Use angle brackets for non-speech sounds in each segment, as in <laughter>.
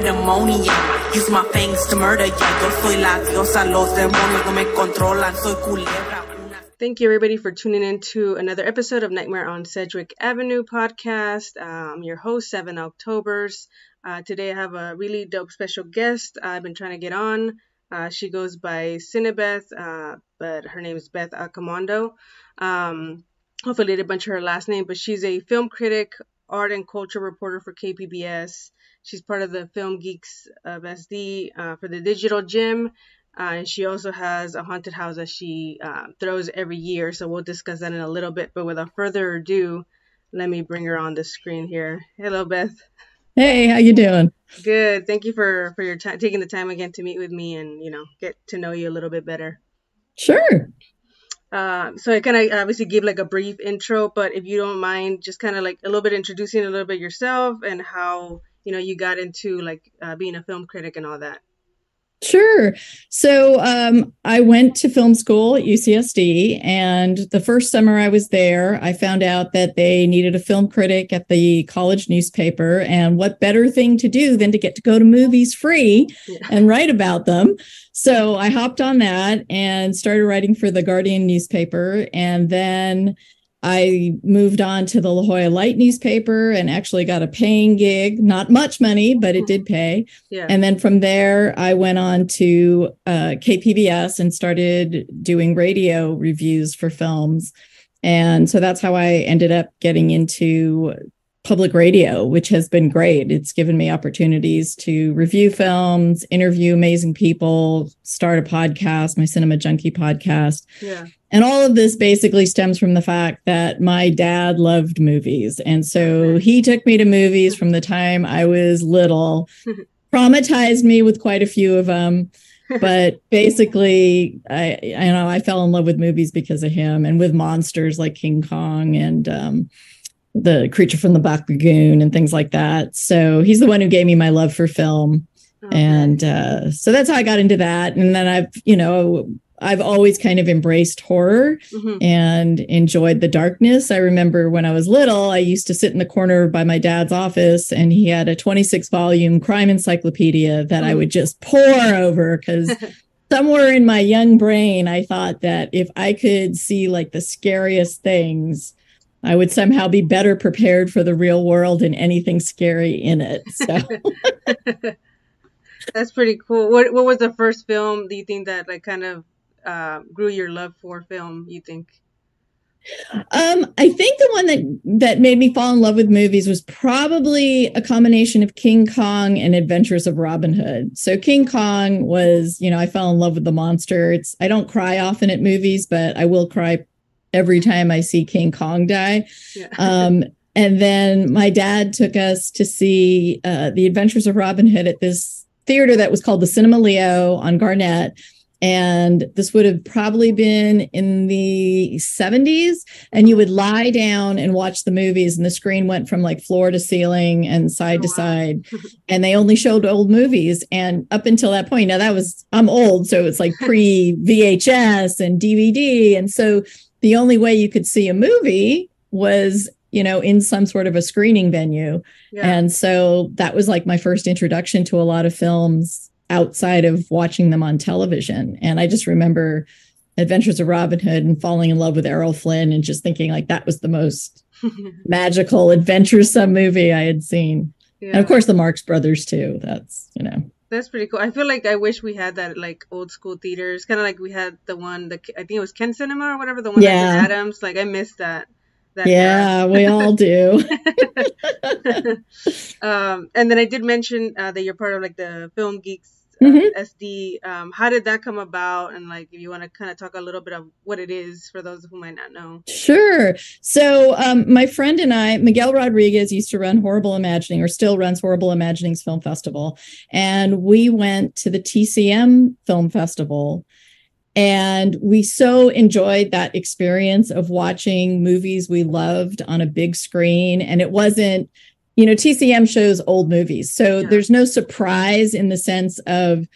pandemonium. Use my fangs to murder. Yo soy la diosa, los demonios no me controlan. Soy culebra. Thank you, everybody, for tuning in to another episode of Nightmare on Sedgwick Avenue podcast. I'm um, your host, Seven Octobers. Uh, today, I have a really dope special guest I've been trying to get on. Uh, she goes by Cinebeth, uh, but her name is Beth Accomando. Um, hopefully, a bunch her last name, but she's a film critic, art and culture reporter for KPBS. She's part of the Film Geeks of SD uh, for the Digital Gym. Uh, and she also has a haunted house that she uh, throws every year. So we'll discuss that in a little bit. But without further ado, let me bring her on the screen here. Hello, Beth. Hey, how you doing? Good. Thank you for for your time, taking the time again to meet with me and you know get to know you a little bit better. Sure. Uh, so I kind of obviously give like a brief intro, but if you don't mind, just kind of like a little bit introducing a little bit yourself and how you know you got into like uh, being a film critic and all that. Sure. So um, I went to film school at UCSD, and the first summer I was there, I found out that they needed a film critic at the college newspaper. And what better thing to do than to get to go to movies free yeah. and write about them? So I hopped on that and started writing for the Guardian newspaper. And then I moved on to the La Jolla Light newspaper and actually got a paying gig, not much money, but it did pay. Yeah. And then from there, I went on to uh, KPBS and started doing radio reviews for films. And so that's how I ended up getting into public radio, which has been great. It's given me opportunities to review films, interview amazing people, start a podcast, my Cinema Junkie podcast. Yeah. And all of this basically stems from the fact that my dad loved movies. And so he took me to movies from the time I was little, <laughs> traumatized me with quite a few of them. <laughs> But basically, I, I know I fell in love with movies because of him and with monsters like King Kong and um, the creature from the Black Lagoon and things like that. So he's the one who gave me my love for film. Okay. And uh, so that's how I got into that. And then I've, you know, I've always kind of embraced horror mm-hmm. and enjoyed the darkness. I remember when I was little, I used to sit in the corner by my dad's office and he had a 26 volume crime encyclopedia that. I would just pour over because <laughs> somewhere in my young brain, I thought that if I could see like the scariest things, I would somehow be better prepared for the real world and anything scary in it. So <laughs> that's pretty cool. What what was the first film do you think that like kind of uh, grew your love for film? You think? Um, I think the one that that made me fall in love with movies was probably a combination of King Kong and Adventures of Robin Hood. So King Kong was, you know, I fell in love with the monster. It's I don't cry often at movies, but I will cry every time I see King Kong die. Yeah. <laughs> Um, and then my dad took us to see uh, The Adventures of Robin Hood at this theater that was called the Cinema Leo on Garnet. And this would have probably been in the 70s. And you would lie down and watch the movies, and the screen went from like floor to ceiling and side oh, to wow. side. <laughs> and they only showed old movies. And up until that point, now that was, I'm old. So it's like pre VHS and DVD. And so the only way you could see a movie was you know in some sort of a screening venue. Yeah. and so that was like my first introduction to a lot of films outside of watching them on television. And i just remember adventures of robin hood and falling in love with errol flynn and just thinking like that was the most <laughs> magical adventuresome movie i had seen. Yeah. and of course the marx brothers too. That's you know that's pretty cool. I feel like I wish we had that like old school theaters, kind of like we had the one the I think it was Ken Cinema or whatever the one yeah. Adams. Like I missed that. that yeah, we all do. <laughs> um, and then I did mention uh, that you're part of like the Film Geeks mm-hmm. SD. Um, how did that come about? And like, if you want to kind of talk a little bit of what it is for those who might not know. Sure. So um, my friend and I, Miguel Rodriguez, used to run Horrible Imagining, or still runs Horrible Imaginings Film Festival, and we went to the TCM Film Festival. And we so enjoyed that experience of watching movies we loved on a big screen. And it wasn't you know, TCM shows old movies. So yeah. there's no surprise in the sense of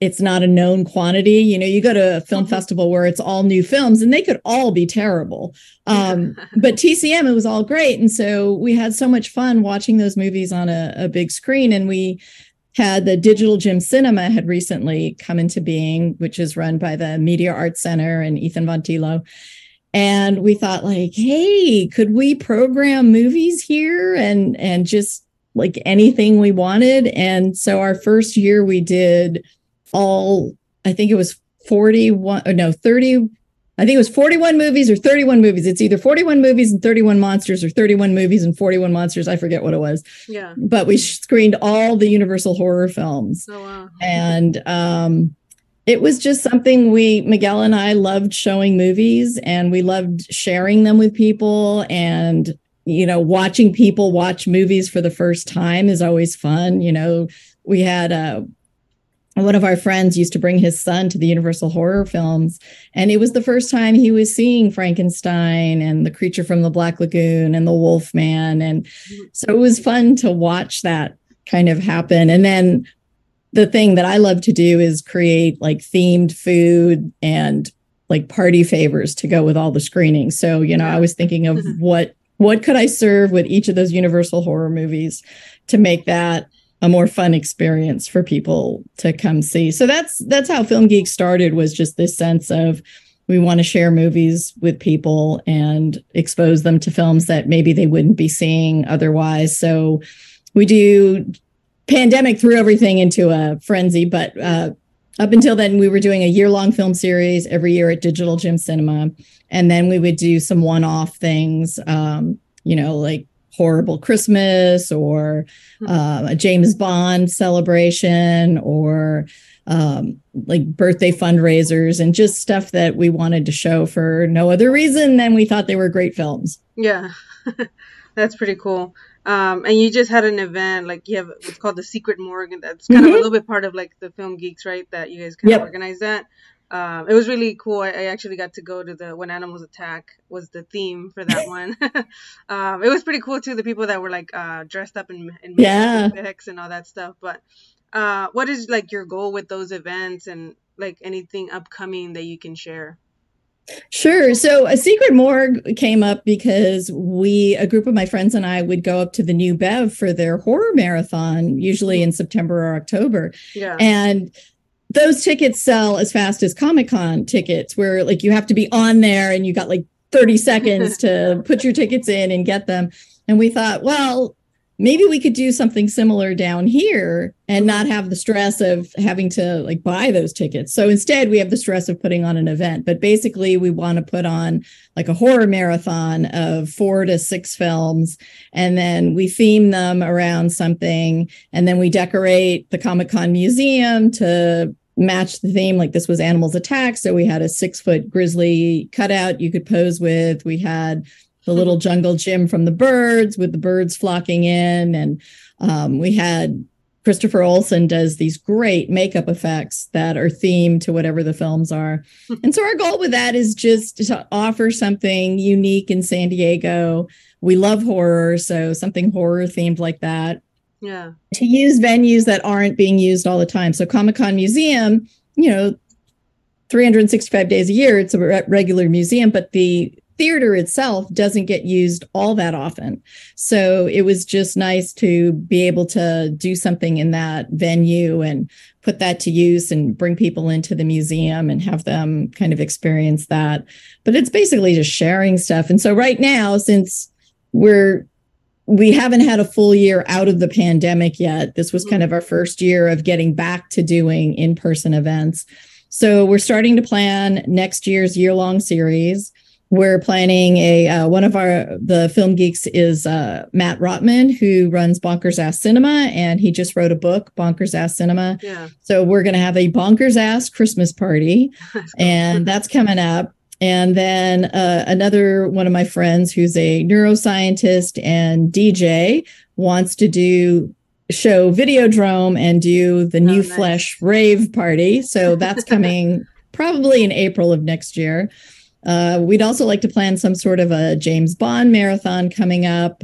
it's not a known quantity. You know, you go to a film mm-hmm. festival where it's all new films and they could all be terrible. Um, <laughs> but TCM, it was all great. And so we had so much fun watching those movies on a, a big screen. And we had the Digital Gym Cinema had recently come into being, which is run by the Media Arts Center and Ethan van Thillo. And we thought, like, hey, could we program movies here and and just like anything we wanted? And so our first year we did all, I think it was 41, no, 30 I think it was 41 movies or 31 movies. It's either 41 movies and 31 monsters or 31 movies and 41 monsters. I forget what it was. Yeah. But we screened all the Universal horror films. Oh, wow. And um, it was just something we, Miguel and I loved showing movies and we loved sharing them with people. And, you know, watching people watch movies for the first time is always fun. You know, we had a, one of our friends used to bring his son to the Universal horror films, and it was the first time he was seeing Frankenstein and the creature from the Black Lagoon and the Wolf Man. And mm-hmm. so it was fun to watch that kind of happen. And then the thing that I love to do is create like themed food and like party favors to go with all the screenings. So, you know, I was thinking of mm-hmm. what what could I serve with each of those Universal horror movies to make that a more fun experience for people to come see. So that's that's how Film Geek started was just this sense of we want to share movies with people and expose them to films that maybe they wouldn't be seeing otherwise. So we do pandemic threw everything into a frenzy, but uh, up until then we were doing a year-long film series every year at Digital Gym Cinema and then we would do some one-off things um, you know like horrible Christmas or hmm. uh, a James Bond celebration or um, like birthday fundraisers and just stuff that we wanted to show for no other reason than we thought they were great films. Yeah, <laughs> that's pretty cool. Um, and you just had an event, like you have what's called the Secret Morgue, and that's kind mm-hmm. of a mm-hmm. little bit part of like the Film Geeks, right? That you guys kind yep. of organized that um, it was really cool. I, I, actually got to go to the When Animals Attack was the theme for that <laughs> one. <laughs> um, it was pretty cool too. The people that were like uh, dressed up in, in yeah and all that stuff. But uh, what is like your goal with those events and like anything upcoming that you can share? Sure. So a secret morgue came up because we, a group of my friends and I, would go up to the New Bev for their horror marathon, usually in September or October. Yeah. And those tickets sell as fast as Comic Con tickets, where like you have to be on there and you got like 30 seconds to <laughs> put your tickets in and get them. And we thought, well, maybe we could do something similar down here and not have the stress of having to like buy those tickets. So instead, we have the stress of putting on an event. But basically, we want to put on like a horror marathon of four to six films, and then we theme them around something, and then we decorate the Comic Con museum to match the theme. Like this was Animals Attack, so we had a six foot grizzly cutout you could pose with. We had the little <laughs> jungle gym from the birds with the birds flocking in. And um, we had Christopher Olsen does these great makeup effects that are themed to whatever the films are. <laughs> and so our goal with that is just to offer something unique in San Diego. We love horror, so something horror themed like that. Yeah. To use venues that aren't being used all the time. So Comic Con Museum, you know, 365 days a year, it's a re- regular museum, but the theater itself doesn't get used all that often. So it was just nice to be able to do something in that venue and put that to use and bring people into the museum and have them kind of experience that. But it's basically just sharing stuff. And so right now, since we're we haven't had a full year out of the pandemic yet. This was kind of our first year of getting back to doing in person events. So we're starting to plan next year's year long series we're planning a uh, one of our the film geeks is uh, Matt Rotman who runs Bonkers Ass Cinema and he just wrote a book Bonkers Ass Cinema. Yeah. So we're going to have a Bonkers Ass Christmas party <laughs> and that's coming up. And then uh, another one of my friends who's a neuroscientist and DJ wants to do show Videodrome and do the oh, New nice. Flesh rave party. So that's coming <laughs> probably in April of next year. Uh, we'd also like to plan some sort of a James Bond marathon coming up.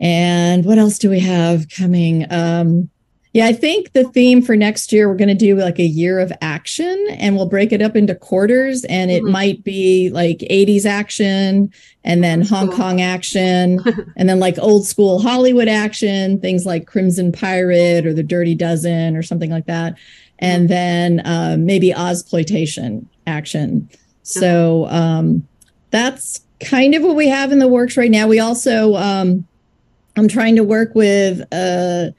And what else do we have coming? Um, Yeah, I think the theme for next year, we're going to do like a year of action and we'll break it up into quarters. And it mm-hmm. might be like 80s action and then Hong cool. Kong action <laughs> and then like old school Hollywood action, things like Crimson Pirate or The Dirty Dozen or something like that. And mm-hmm. then uh, maybe Ozploitation action. So um, that's kind of what we have in the works right now. We also, um, I'm trying to work with, uh,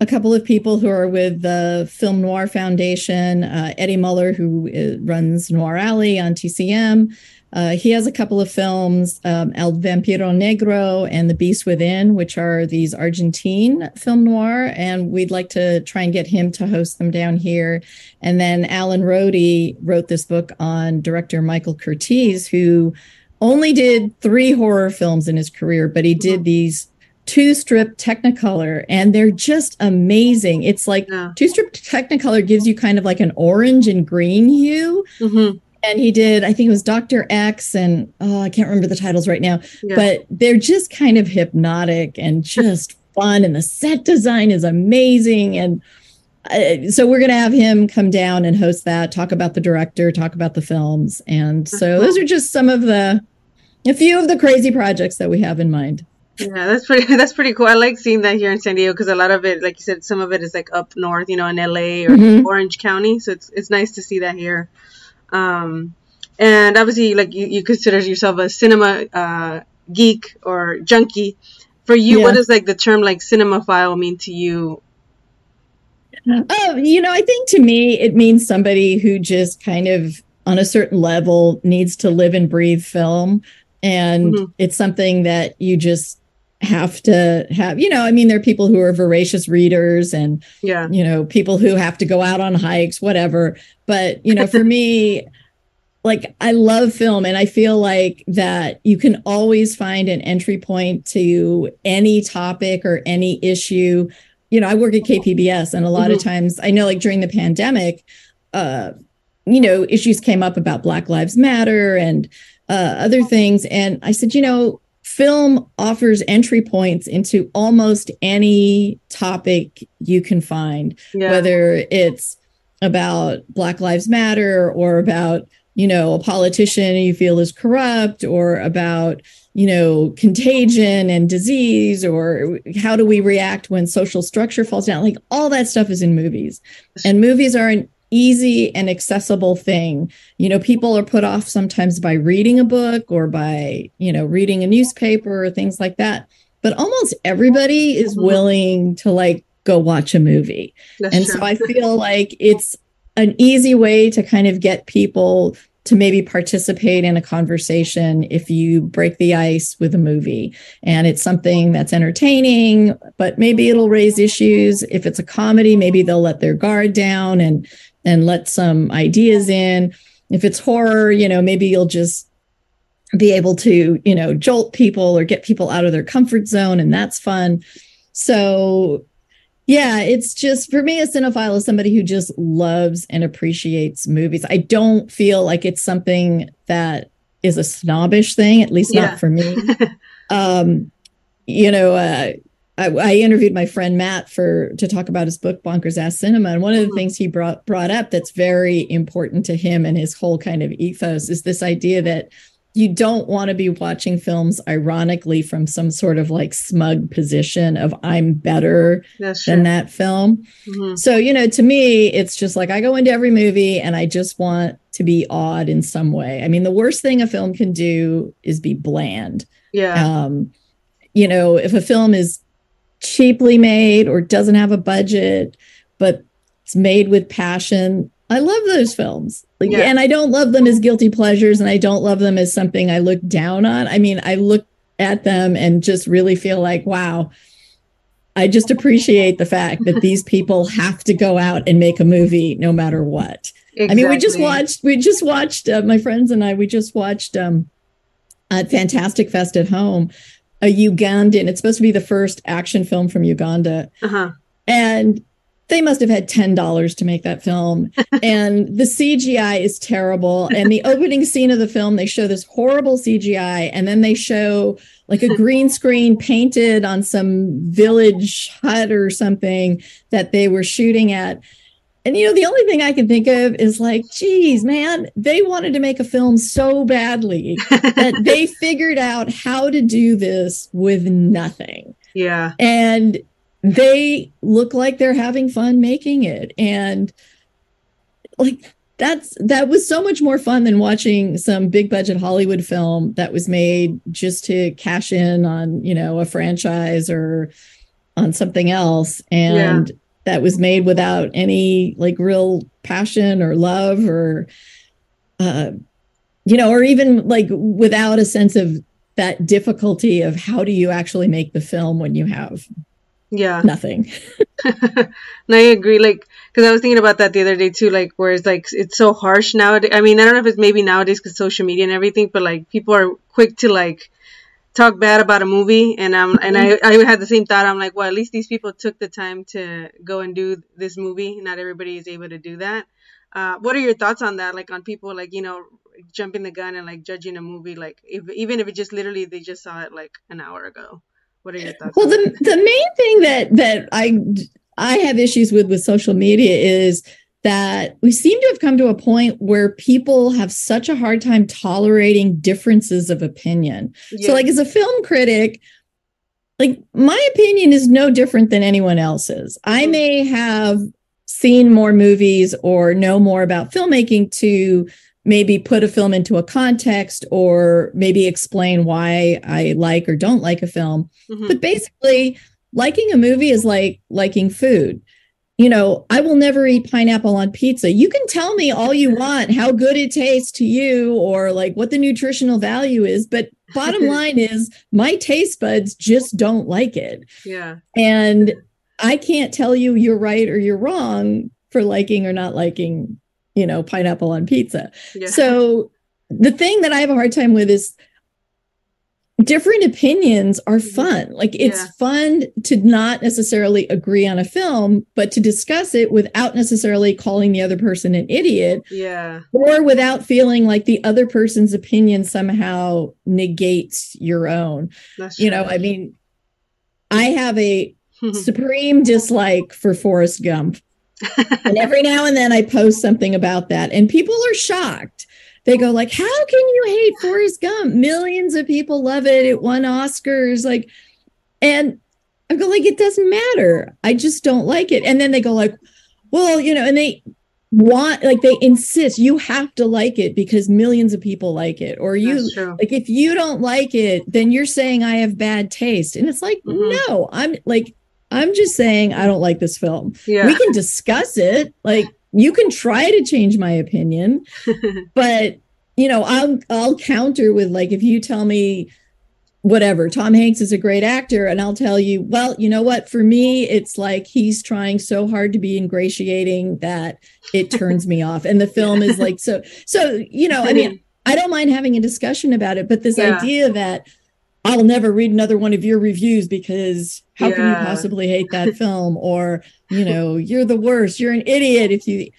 a couple of people who are with the Film Noir Foundation. Uh, Eddie Muller, who uh, runs Noir Alley on TCM, uh, he has a couple of films, um, El Vampiro Negro and The Beast Within, which are these Argentine film noir. And we'd like to try and get him to host them down here. And then Alan Rode wrote this book on director Michael Curtiz, who only did three horror films in his career, but he did mm-hmm. these two strip technicolor and they're just amazing it's like yeah. two strip technicolor gives you kind of like an orange and green hue mm-hmm. And he did i think it was dr x and oh i can't remember the titles right now yeah. but they're just kind of hypnotic and just <laughs> fun and the set design is amazing and uh, so we're going to have him come down and host that talk about the director talk about the films and so those are just some of the a few of the crazy projects that we have in mind yeah, that's pretty. <laughs> That's pretty cool. I like seeing that here in San Diego because a lot of it, like you said, some of it is like up north, you know, in LA or mm-hmm. Orange County. So it's it's nice to see that here. Um, and obviously, like you, you consider yourself a cinema uh, geek or junkie. For you, yeah. what does like the term like cinemaphile mean to you? Oh, you know, I think to me it means somebody who just kind of on a certain level needs to live and breathe film and mm-hmm. it's something that you just have to have you know i mean there are people who are voracious readers and yeah. you know people who have to go out on hikes whatever. But you know for me <laughs> like i love film and i feel like that you can always find an entry point to any topic or any issue. You know i work at kpbs and a lot mm-hmm. of times i know like during the pandemic uh you know issues came up about black lives matter and uh, other things. And i said you know film offers entry points into almost any topic you can find, yeah. whether it's about Black Lives Matter or about, you know, a politician you feel is corrupt or about, you know, contagion and disease or how do we react when social structure falls down? Like all that stuff is in movies. And movies are an easy and accessible thing. You know, people are put off sometimes by reading a book or by, you know, reading a newspaper or things like that. But almost everybody is mm-hmm. willing to like go watch a movie. That's and true. so I <laughs> feel like it's an easy way to kind of get people to maybe participate in a conversation if you break the ice with a movie and it's something that's entertaining but maybe it'll raise issues if it's a comedy maybe they'll let their guard down and and let some ideas in. If it's horror, you know, maybe you'll just be able to, you know, jolt people or get people out of their comfort zone, and that's fun. So, yeah, it's just for me, a cinephile is somebody who just loves and appreciates movies. I don't feel like it's something that is a snobbish thing, at least yeah. not for me. <laughs> um, you know, uh, I, I, interviewed my friend Matt for to talk about his book Bonkers Ass Cinema, and one of the mm-hmm. things he brought brought up that's very important to him and his whole kind of ethos is this idea that you don't want to be watching films ironically from some sort of like smug position of I'm better than that film. Mm-hmm. So, you know, to me, it's just like I go into every movie and I just want to be awed in some way. I mean, the worst thing a film can do is be bland. Yeah. Um, you know, if a film is cheaply made or doesn't have a budget, but it's made with passion. I love those films. Like, yeah. and I don't love them as guilty pleasures and I don't love them as something I look down on. I mean, I look at them and just really feel like, wow, I just appreciate the fact that these <laughs> people have to go out and make a movie no matter what. Exactly. I mean, we just watched, we just watched, uh, my friends and I, we just watched um, a Fantastic Fest at home a Ugandan. It's supposed to be the first action film from Uganda. Uh-huh. And they must have had $10 to make that film. <laughs> and the CGI is terrible. And the opening scene of the film, they show this horrible CGI, and then they show like a green screen painted on some village hut or something that they were shooting at. And you know, the only thing I can think of is like, geez, man, they wanted to make a film so badly <laughs> that they figured out how to do this with nothing. Yeah. And they look like they're having fun making it. And like that's that was so much more fun than watching some big budget Hollywood film that was made just to cash in on, you know, a franchise or on something else. And yeah that was made without any like real passion or love or uh you know or even like without a sense of that difficulty of how do you actually make the film when you have yeah. nothing. <laughs> <laughs> No i agree like because i was thinking about that the other day too like where it's like it's so harsh nowadays i mean i don't know if it's maybe nowadays because social media and everything but like people are quick to like talk bad about a movie and um and I, I had the same thought. I'm like well at least these people took the time to go and do this movie. Not everybody is able to do that. Uh, what are your thoughts on that? Like on people like you know jumping the gun and like judging a movie like if even if it just literally they just saw it like an hour ago. What are your thoughts well the, the main thing that that i i have issues with with social media is that we seem to have come to a point where people have such a hard time tolerating differences of opinion. Yeah. So, like, as a film critic, like my opinion is no different than anyone else's. I mm-hmm. may have seen more movies or know more about filmmaking to maybe put a film into a context or maybe explain why I like or don't like a film. Mm-hmm. But basically, liking a movie is like liking food you know, I will never eat pineapple on pizza. You can tell me all you want how good it tastes to you or like what the nutritional value is, but bottom <laughs> line is my taste buds just don't like it. Yeah. And I can't tell you you're right or you're wrong for liking or not liking, you know, pineapple on pizza. Yeah. So the thing that I have a hard time with is different opinions are mm-hmm. fun. Like it's yeah. fun to not necessarily agree on a film, but to discuss it without necessarily calling the other person an idiot. Yeah. Or without feeling like the other person's opinion somehow negates your own. That's you know, I mean, I have a <laughs> supreme dislike for Forrest Gump. <laughs> and every now and then I post something about that and people are shocked they go like, "How can you hate Forrest Gump? Millions of people love it. It won Oscars." Like, and I go like, "It doesn't matter. I just don't like it." And then they go like, "Well, you know," and they want like they insist you have to like it because millions of people like it or you like if you don't like it then you're saying i have bad taste and it's like mm-hmm. no i'm like i'm just saying i don't like this film yeah. we can discuss it like you can try to change my opinion <laughs> but you know i'll i'll counter with like if you tell me whatever tom hanks is a great actor and i'll tell you well you know what for me it's like he's trying so hard to be ingratiating that it turns me off and the film is like so so you know i mean <laughs> i don't mind having a discussion about it but this yeah. idea that I'll never read another one of your reviews because how yeah. can you possibly hate that film? Or, you know, you're the worst. You're an idiot if you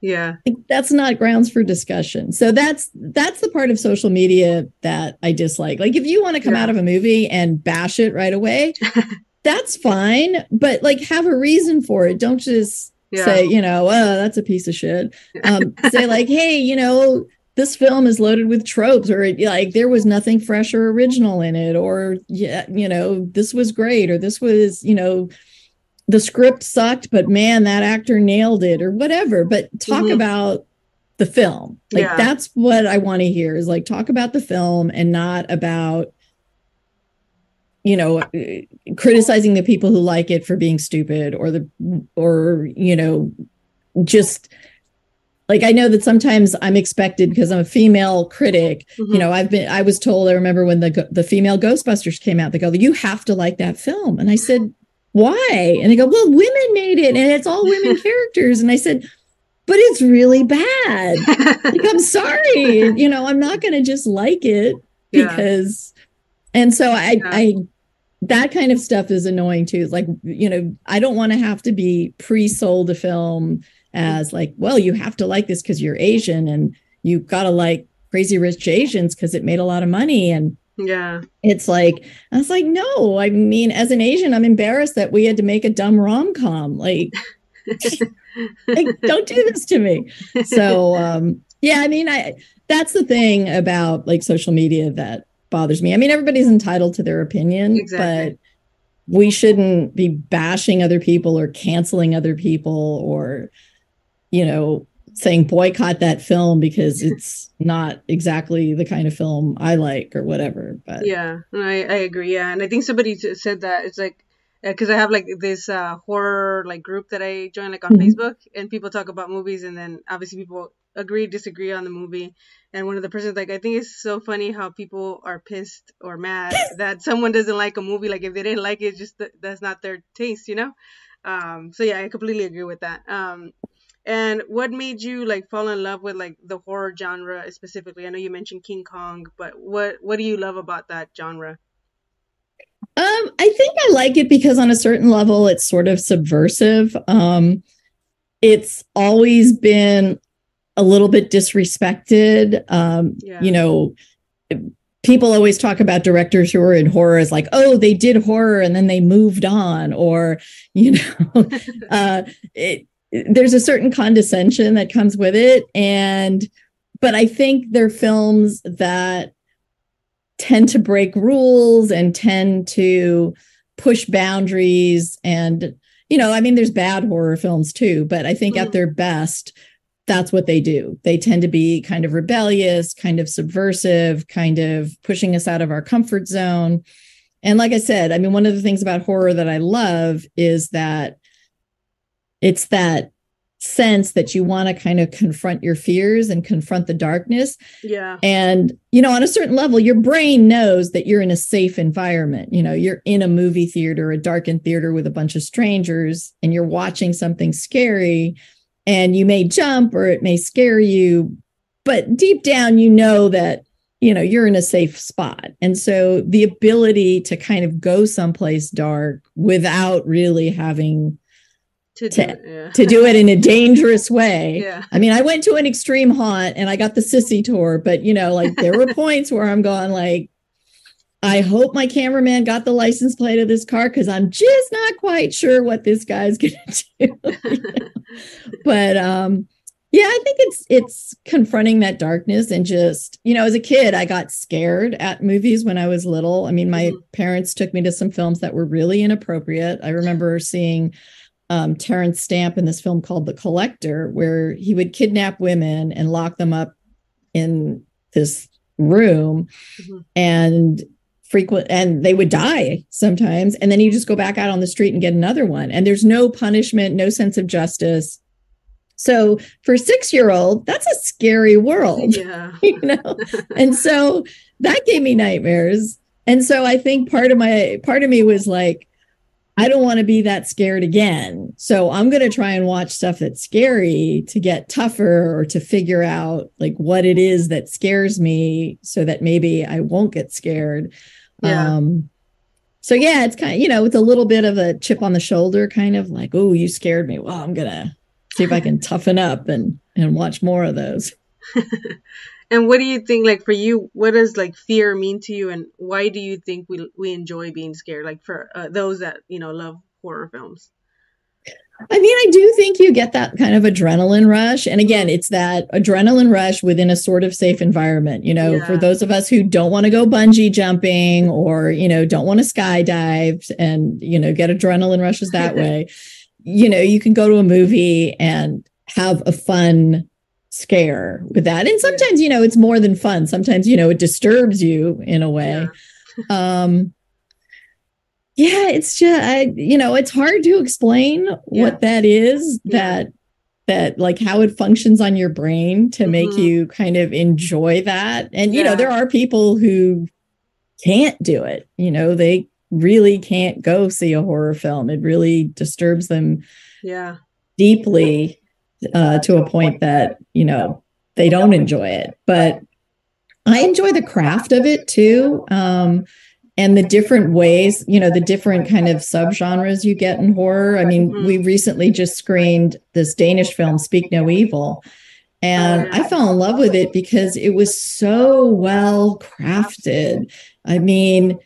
yeah that's not grounds for discussion so that's that's the part of social media that i dislike like if you want to come yeah. out of a movie and bash it right away <laughs> that's fine but like have a reason for it don't just yeah. say you know oh that's a piece of shit um, <laughs> say like hey you know this film is loaded with tropes or like there was nothing fresh or original in it or yeah you know this was great or this was you know the script sucked but man that actor nailed it or whatever but talk mm-hmm. about the film like yeah. that's what i want to hear is like talk about the film and not about you know criticizing the people who like it for being stupid or the or you know just like I know that sometimes I'm expected because I'm a female critic. Mm-hmm. You know, I've been I was told I remember when the the female Ghostbusters came out, they go, "You have to like that film," and I said, "Why?" And they go, "Well, women made it, and it's all women <laughs> characters," and I said. But it's really bad. like, I'm sorry. <laughs> You know, I'm not going to just like it because, yeah. and so I, yeah. I that kind of stuff is annoying too. Like, you know, I don't want to have to be pre-sold a film as like, well, you have to like this because you're Asian and you gotta like crazy rich Asians because it made a lot of money. And yeah, it's like, I was like, no, I mean, as an Asian, I'm embarrassed that we had to make a dumb rom-com. Like, <laughs> like don't do this to me. So um yeah, I mean, I that's the thing about like social media that bothers me. I mean, everybody's entitled to their opinion, exactly. but we shouldn't be bashing other people or canceling other people or you know saying boycott that film because <laughs> it's not exactly the kind of film I like or whatever. But yeah, I, I agree. Yeah, and I think somebody said that it's like because I have like this uh, horror like group that I join like on mm-hmm. Facebook, and people talk about movies, and then obviously people agree disagree on the movie. And one of the persons like I think it's so funny how people are pissed or mad <laughs> that someone doesn't like a movie. Like if they didn't like it, just th- that's not their taste, you know. Um, so yeah, I completely agree with that. Um, and what made you like fall in love with like the horror genre specifically? I know you mentioned King Kong, but what what do you love about that genre? Um, I think I like it because on a certain level, it's sort of subversive. Um, it's always been a little bit disrespected. Um, yeah. You know, people always talk about directors who are in horror as like, oh, they did horror and then they moved on, or you know, <laughs> uh, it, there's a certain condescension that comes with it, and but I think they're films that tend to break rules and tend to push boundaries and you know i mean there's bad horror films too but i think mm-hmm. at their best that's what they do. They tend to be kind of rebellious kind of subversive kind of pushing us out of our comfort zone. And like i said i mean one of the things about horror that i love is that it's that sense that you want to kind of confront your fears and confront the darkness. Yeah. And, you know, on a certain level, your brain knows that you're in a safe environment. You know, you're in a movie theater, a darkened theater with a bunch of strangers, and you're watching something scary, and you may jump or it may scare you. But deep down, you know that, you know, you're in a safe spot. And so the ability to kind of go someplace dark without really having to, to, do, it, yeah. to do it in a dangerous way. Yeah. I mean, I went to an extreme haunt and I got the sissy tour, but you know, like there were <laughs> points where I'm going like, I hope my cameraman got the license plate of this car because I'm just not quite sure what this guy's <laughs> gonna do. <laughs> But um, yeah, I think it's it's confronting that darkness and just, you know, as a kid, I got scared at movies when I was little. I mean, my mm-hmm. parents took me to some films that were really inappropriate. I remember seeing um, Terence Stamp in this film called The Collector, where he would kidnap women and lock them up in this room mm-hmm. and frequent and they would die sometimes. And then you just go back out on the street and get another one. And there's no punishment no sense of justice. So for six year old that's a scary world <laughs> yeah. you know? And so that gave me nightmares. And so i think part of my part of me was like I don't want to be that scared again. So I'm going to try and watch stuff that's scary to get tougher or to figure out like what it is that scares me so that maybe I won't get scared. Yeah. Um so yeah, it's kind of, you know, it's a little bit of a chip on the shoulder kind of like, "Oh, you scared me. Well, I'm going to see if I can toughen up and and watch more of those." <laughs> And what do you think, like for you, what does like fear mean to you, and why do you think we we enjoy being scared? Like for uh, those that you know love horror films. I mean, I do think you get that kind of adrenaline rush. And again, it's that adrenaline rush within a sort of safe environment. You know, yeah. for those of us who don't want to go bungee jumping or, you know, don't want to skydive and, you know, get adrenaline rushes that <laughs> way, you know, you can go to a movie and have a fun scare with that. And sometimes, you know, it's more than fun. Sometimes, you know, it disturbs you in a way. Yeah. um yeah, it's just I, you know, it's hard to explain yeah. what that is yeah. that that like how it functions on your brain to mm-hmm. make you kind of enjoy that. And you know, there are people who can't do it. You know, they really can't go see a horror film. It really disturbs them yeah deeply uh, to a point that you know they don't enjoy it but i enjoy the craft of it too um, and the different ways, you know, the different kind of subgenres you get in horror. I mean, Mhm. we recently just screened this Danish film, Speak No Evil. And. I fell in love with it because it was so well crafted. I mean,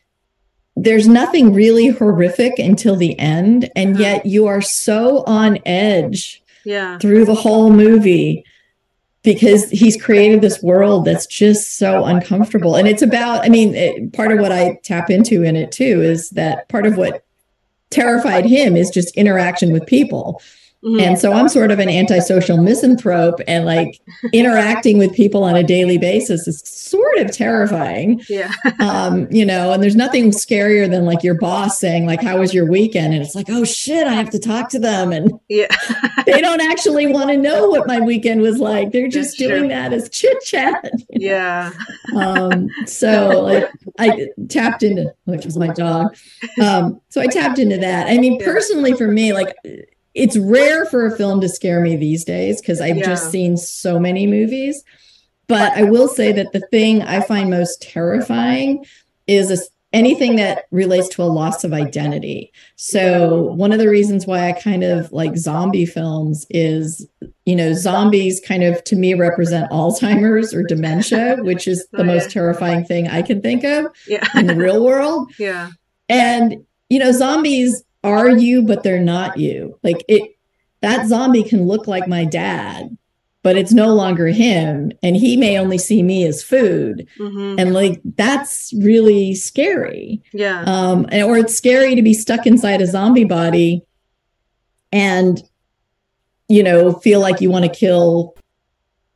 there's nothing really horrific until the end, and Uh-huh. yet you are so on edge Yeah. through the whole movie because he's created this world that's just so uncomfortable. And it's about, I mean, it, part of what I tap into in it too is that part of what terrified him is just interaction with people. Mhm. And so I'm sort of an antisocial misanthrope, and <laughs> like interacting with people on a daily basis is sort of terrifying. yeah. <laughs> Um, you know, and there's nothing scarier than like your boss saying, like, how was your weekend? And it's like, oh shit, I have to talk to them. And Yeah. <laughs> they don't actually want to know what my weekend was like. They're just That's doing true. that as chit chat. yeah. Um, so like I tapped into, which was my dog. Um, so I tapped into that. I mean, personally for me, like it's rare for a film to scare me these days because I've Yeah. just seen so many movies. But I will say that the thing I find most terrifying is a, anything that relates to a loss of identity. So one of the reasons why I kind of like zombie films is, you know, zombies kind of to me represent Alzheimer's or dementia, which is the most terrifying thing I can think of Yeah. in the real world. <laughs> Yeah. And you know, zombies are you, but they're not you. Like it that zombie can look like my dad, but it's no longer him. And he may only see me as food. hmm And like that's really scary. Yeah. Um, and, or it's scary to be stuck inside a zombie body and you know, feel like you want to kill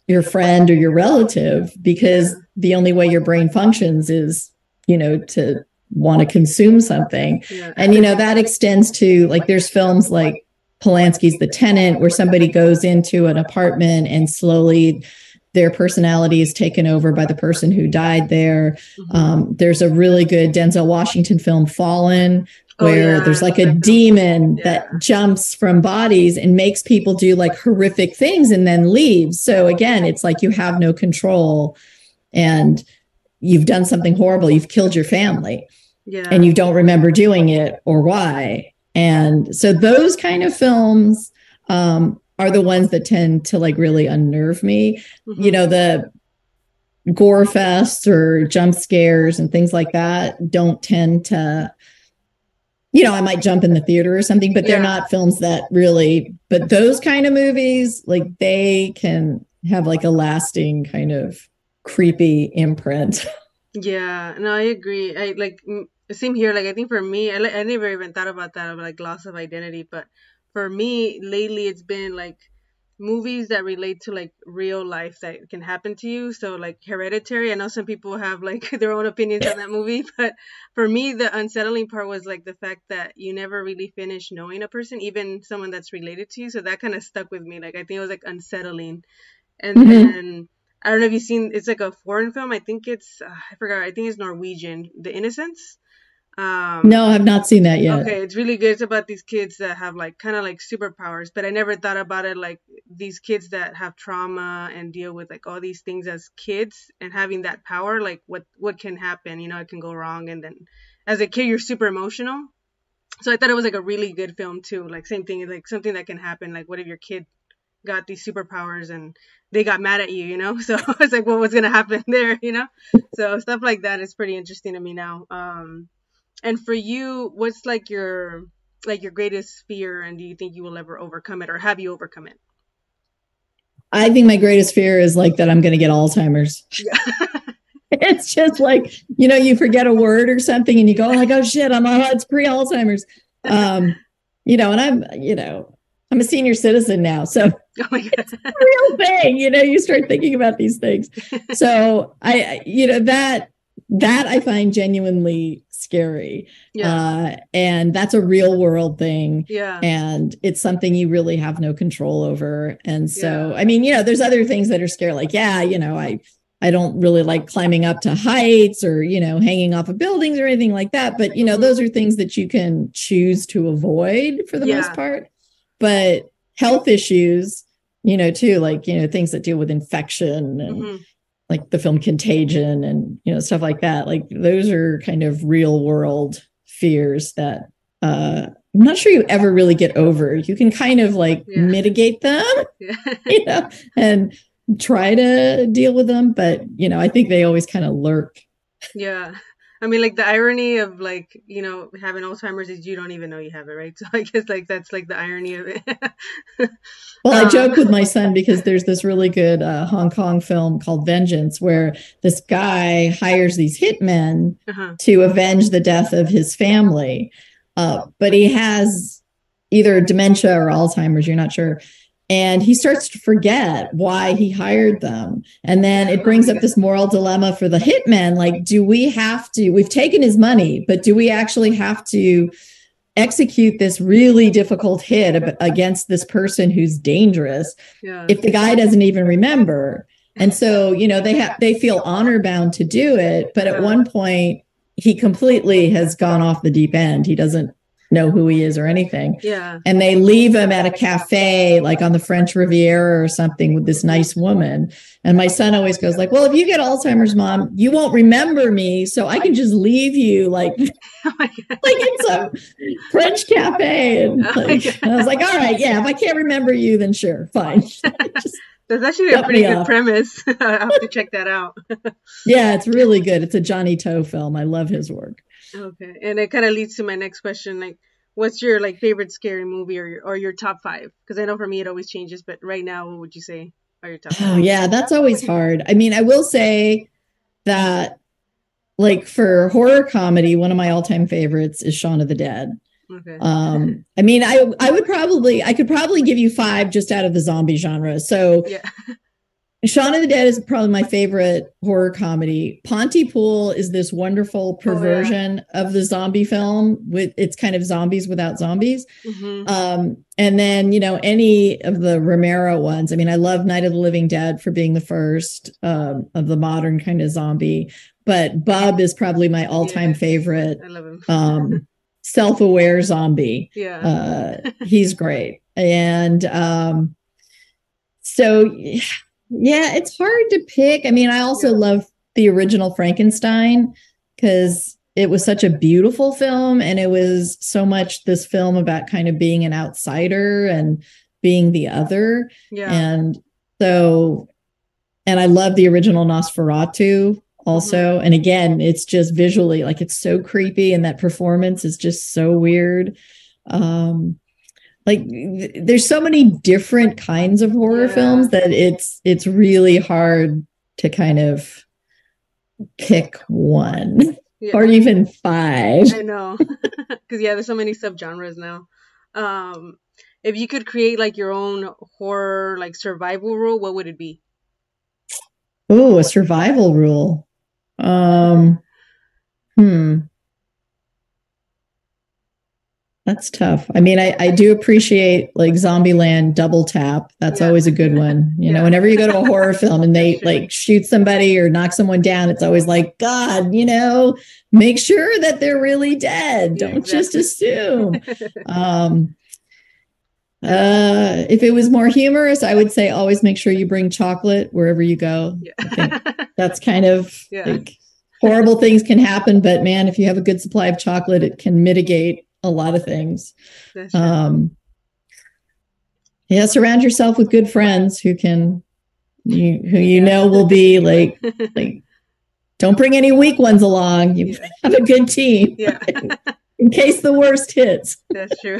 your friend or your relative because the only way your brain functions is, you know, to want to consume something. Yeah. And you know, that extends to like there's films like Polanski's The Tenant, where somebody goes into an apartment and slowly their personality is taken over by the person who died there. Mhm. Um, there's a really good Denzel Washington film, Fallen, Oh, where yeah, there's like a love that film. demon Yeah. that jumps from bodies and makes people do like horrific things and then leaves. So again, it's like you have no control and you've done something horrible. You've killed your family yeah. and you don't remember doing it or why. And so those kind of films um, are the ones that tend to like really unnerve me. Mhm. You know, the gore fests or jump scares and things like that don't tend to, you know, I might jump in the theater or something, but they're Yeah. not films that really, but those kind of movies, like they can have like a lasting kind of creepy imprint. <laughs> Yeah, no, I agree. I like same here. Like I think for me, I, I never even thought about that of like loss of identity. But for me, lately, it's been like movies that relate to like real life that can happen to you. So like Hereditary. I know some people have like <laughs> their own opinions on that movie, <laughs> but for me, the unsettling part was like the fact that you never really finish knowing a person, even someone that's related to you. So that kind of stuck with me. Like I think it was like unsettling. And Mhm. then I don't know if you've seen. It's like a foreign film. I think it's uh, I forgot. I think it's Norwegian. The Innocents. Um, no, I've not seen that yet. Okay, it's really good. It's about these kids that have like kind of like superpowers, but I never thought about it like these kids that have trauma and deal with like all these things as kids and having that power, like what what can happen, you know, it can go wrong and then as a kid you're super emotional. So I thought it was like a really good film too. Like same thing, like something that can happen. Like what if your kid got these superpowers and they got mad at you, you know? <laughs> So I was like what was gonna happen <laughs> there, you know? So stuff like that is pretty interesting to me now. Um and for you, what's like your like your greatest fear and do you think you will ever overcome it or have you overcome it? I think my greatest fear is like that I'm going to get Alzheimer's. <laughs> it's just like, you know, you forget a word or something and you go like, oh shit, I'm on, it's pre Alzheimer's. Um, you know, and I'm, you know, I'm a senior citizen now. So <laughs> oh my god. real thing, you know, you start thinking about these things. <laughs> So I- you know, that, that I find genuinely scary. Yeah. Uh, and that's a real world thing yeah. and it's something you really have no control over and so Yeah. i mean you know there's other things that are scary like yeah you know i i don't really like climbing up to heights or you know hanging off of buildings or anything like that but you know Mhm. those are things that you can choose to avoid for the Yeah. most part but health issues you know too like you know things that deal with infection and Mhm. Like the film Contagion and you know stuff like that. Like those are kind of real world fears that uh I'm not sure you ever really get over. You can kind of like yeah. mitigate them, <laughs> yeah. <laughs> you know, and try to deal with them, but you know, I think they always kind of lurk. Yeah. I mean, like the irony of like you know having Alzheimer's is you don't even know you have it, right? <laughs> So I guess like that's like the irony of it. <laughs> well, I um, joke with my son because there's this really good uh, Hong Kong film called Vengeance where this guy hires these hitmen uh-huh. to avenge the death of his family, uh, but he has either dementia or Alzheimer's. You're not sure, and he starts to forget why he hired them. And then it brings up this moral dilemma for the hitmen like do we have to we've taken his money but do we actually have to execute this really difficult hit against this person who's dangerous yeah. if the guy doesn't even remember? And so you know they have they feel honor bound to do it but at one point he completely has gone off the deep end. He doesn't know who he is or anything. Yeah. And they leave him at a cafe, like on the French Riviera or something, with this nice woman. And my son always goes like, "Well, if you get Alzheimer's, mom, you won't remember me, so I can just leave you like, <laughs> oh <laughs> like in some French cafe." And, oh like, I was like, "All right, yeah, if I can't remember you, then sure, fine." <laughs> That's actually a pretty good off. premise. I have to check that out. yeah, it's really good. It's a Johnnie To film. I love his work. Okay, and it kind of leads to my next question. Like, what's your like favorite scary movie or your, or your top five? Because I know for me it always changes, but right now, what would you say are your top? Oh <sighs> five? yeah, that's always hard. I mean, I will say that like for horror comedy, one of my all-time favorites is Shaun of the Dead. Okay. Um, I mean, I I would probably I could probably give you five just out of the zombie genre. So yeah. <laughs> Shaun of the Dead is probably my favorite horror comedy. Pontypool is this wonderful perversion oh, yeah. of the zombie film. With it's kind of zombies without zombies. Mm-hmm. Um, and then you know any of the Romero ones. I mean, I love Night of the Living Dead for being the first um, of the modern kind of zombie. But Bub is probably my all-time yeah. favorite. I love him. um, <laughs> self-aware zombie. Yeah, uh, he's great. And um, so yeah, it's hard to pick. I mean, I also love the original Frankenstein because it was such a beautiful film and it was so much this film about kind of being an outsider and being the other. Yeah. And so, and I love the original Nosferatu also. Mm-hmm. And again, it's just visually like it's so creepy and that performance is just so weird. Um, like there's so many different kinds of horror yeah. films that it's it's really hard to kind of pick one yeah. or even five. I know. <laughs> Cuz yeah, there's so many subgenres now. Um if you could create like your own horror like survival rule, what would it be? Oh, a survival rule. Um hmm. That's tough. I mean, I, I do appreciate like Zombieland double tap. That's yeah. always a good one. You yeah. know, whenever you go to a horror <laughs> film and they like shoot somebody or knock someone down, it's always like, God, you know, make sure that they're really dead. Don't exactly. just assume. <laughs> um, uh, if it was more humorous, I would say always make sure you bring chocolate wherever you go. Yeah. <laughs> that's kind of like horrible things can happen, but man, if you have a good supply of chocolate, it can mitigate a lot of things. Um, yeah, surround yourself with good friends who can, you, who you know will be like, like, don't bring any weak ones along. You have a good team. <laughs> Yeah. <laughs> in case the worst hits. That's true.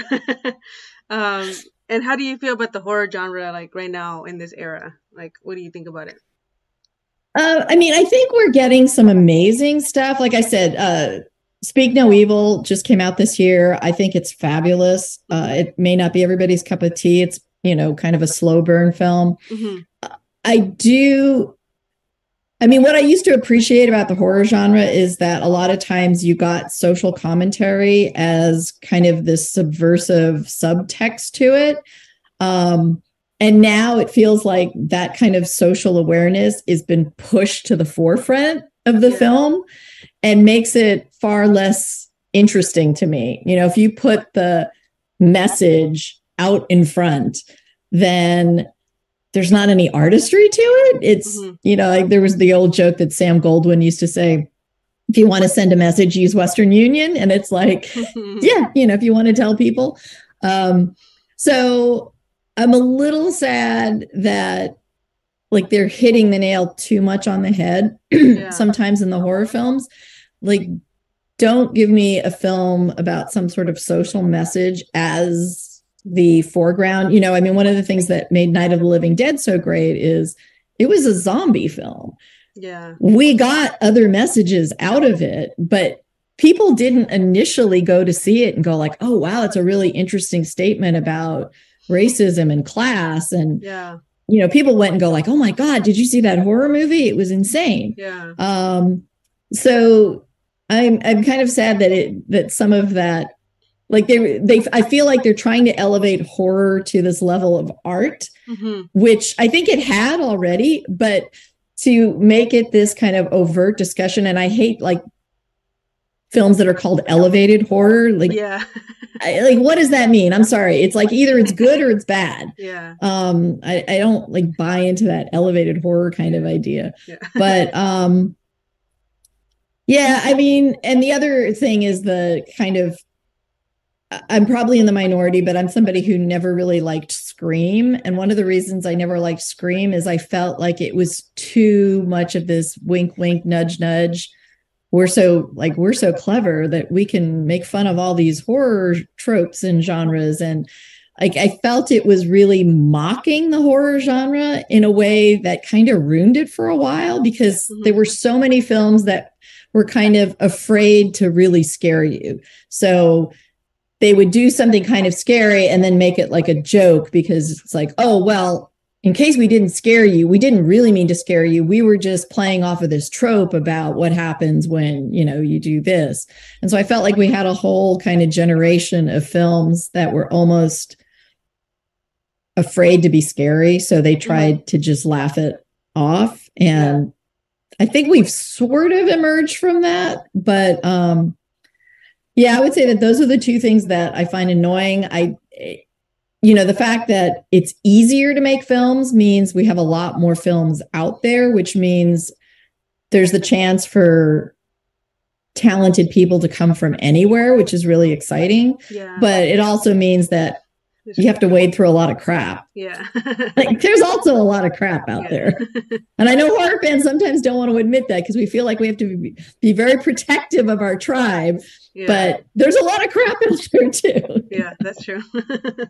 <laughs> um, and how do you feel about the horror genre, like right now in this era? Like, what do you think about it? Uh, I mean, I think we're getting some amazing stuff. Like I said, uh, Speak No Evil just came out this year. I think it's fabulous. Uh, it may not be everybody's cup of tea. It's, you know, kind of a slow burn film. Mm-hmm. I do. I mean, what I used to appreciate about the horror genre is that a lot of times you got social commentary as kind of this subversive subtext to it. Um, and now it feels like that kind of social awareness has been pushed to the forefront of the film and makes it far less interesting to me. You know, if you put the message out in front, then there's not any artistry to it. It's, mm-hmm. you know, like there was the old joke that Sam Goldwyn used to say, if you want to send a message, use Western Union. And it's like, <laughs> yeah, you know, if you want to tell people. Um, so I'm a little sad that like they're hitting the nail too much on the head <clears throat> yeah. sometimes in the horror films. Like, don't give me a film about some sort of social message as the foreground. You know, I mean, one of the things that made Night of the Living Dead so great is it was a zombie film. Yeah. We got other messages out of it, but people didn't initially go to see it and go like, "Oh, wow, it's a really interesting statement about racism and class." And yeah. You know, people went and go like, "Oh my god, did you see that horror movie? It was insane." Yeah. Um so I'm I'm kind of sad that it that some of that like they they i feel like they're trying to elevate horror to this level of art mm-hmm. which i think it had already but to make it this kind of overt discussion and i hate like films that are called elevated horror like yeah. <laughs> I, like what does that mean? I'm sorry. It's like either it's good or it's bad. <laughs> Yeah. Um i, I don't like buy into that elevated horror kind of idea. Yeah. but <laughs> um yeah i mean and the other thing is the kind of I'm probably in the minority, but I'm somebody who never really liked Scream. And one of the reasons I never liked Scream is I felt like it was too much of this wink, wink, nudge, nudge. We're so like we're so clever that we can make fun of all these horror tropes and genres. And like I felt it was really mocking the horror genre in a way that kind of ruined it for a while because mm-hmm. there were so many films that were kind of afraid to really scare you. So they would do something kind of scary and then make it like a joke because it's like, oh, well, in case we didn't scare you, we didn't really mean to scare you. We were just playing off of this trope about what happens when, you know, you do this. And so I felt like we had a whole kind of generation of films that were almost afraid to be scary. So they mm-hmm. tried to just laugh it off. And I think we've sort of emerged from that. But um yeah, I would say that those are the two things that I find annoying. I you know, the fact that it's easier to make films means we have a lot more films out there, which means there's the chance for talented people to come from anywhere, which is really exciting. Yeah. But it also means that you have to wade through a lot of crap. Yeah. <laughs> like there's also a lot of crap out there. <laughs> And I know horror fans sometimes don't want to admit that because we feel like we have to be, be very protective of our tribe. Yeah. But there's a lot of crap out there too. yeah, that's true.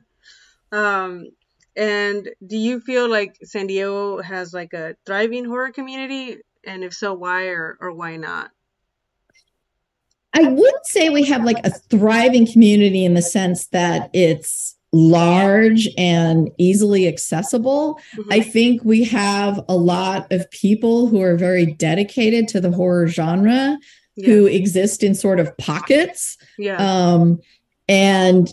<laughs> um and do you feel like San Diego has like a thriving horror community? And if so, why or, or why not? I wouldn't say we have like a thriving community in the sense that it's large and easily accessible. Mm-hmm. I think we have a lot of people who are very dedicated to the horror genre yeah. who exist in sort of pockets. Yeah. Um, and